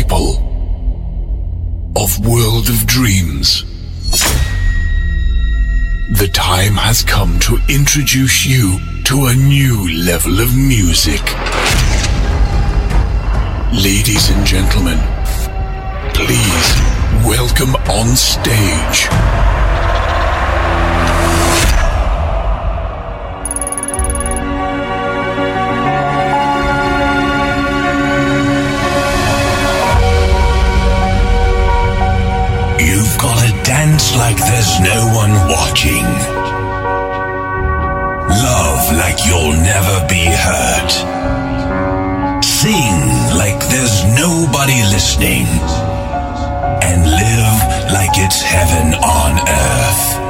people of World of Dreams. The time has come to introduce you to a new level of music. Ladies and gentlemen, please welcome on stage. Like there's no one watching. Love like you'll never be hurt. Sing like there's nobody listening. And live like it's heaven on earth.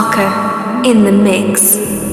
Parker in the mix.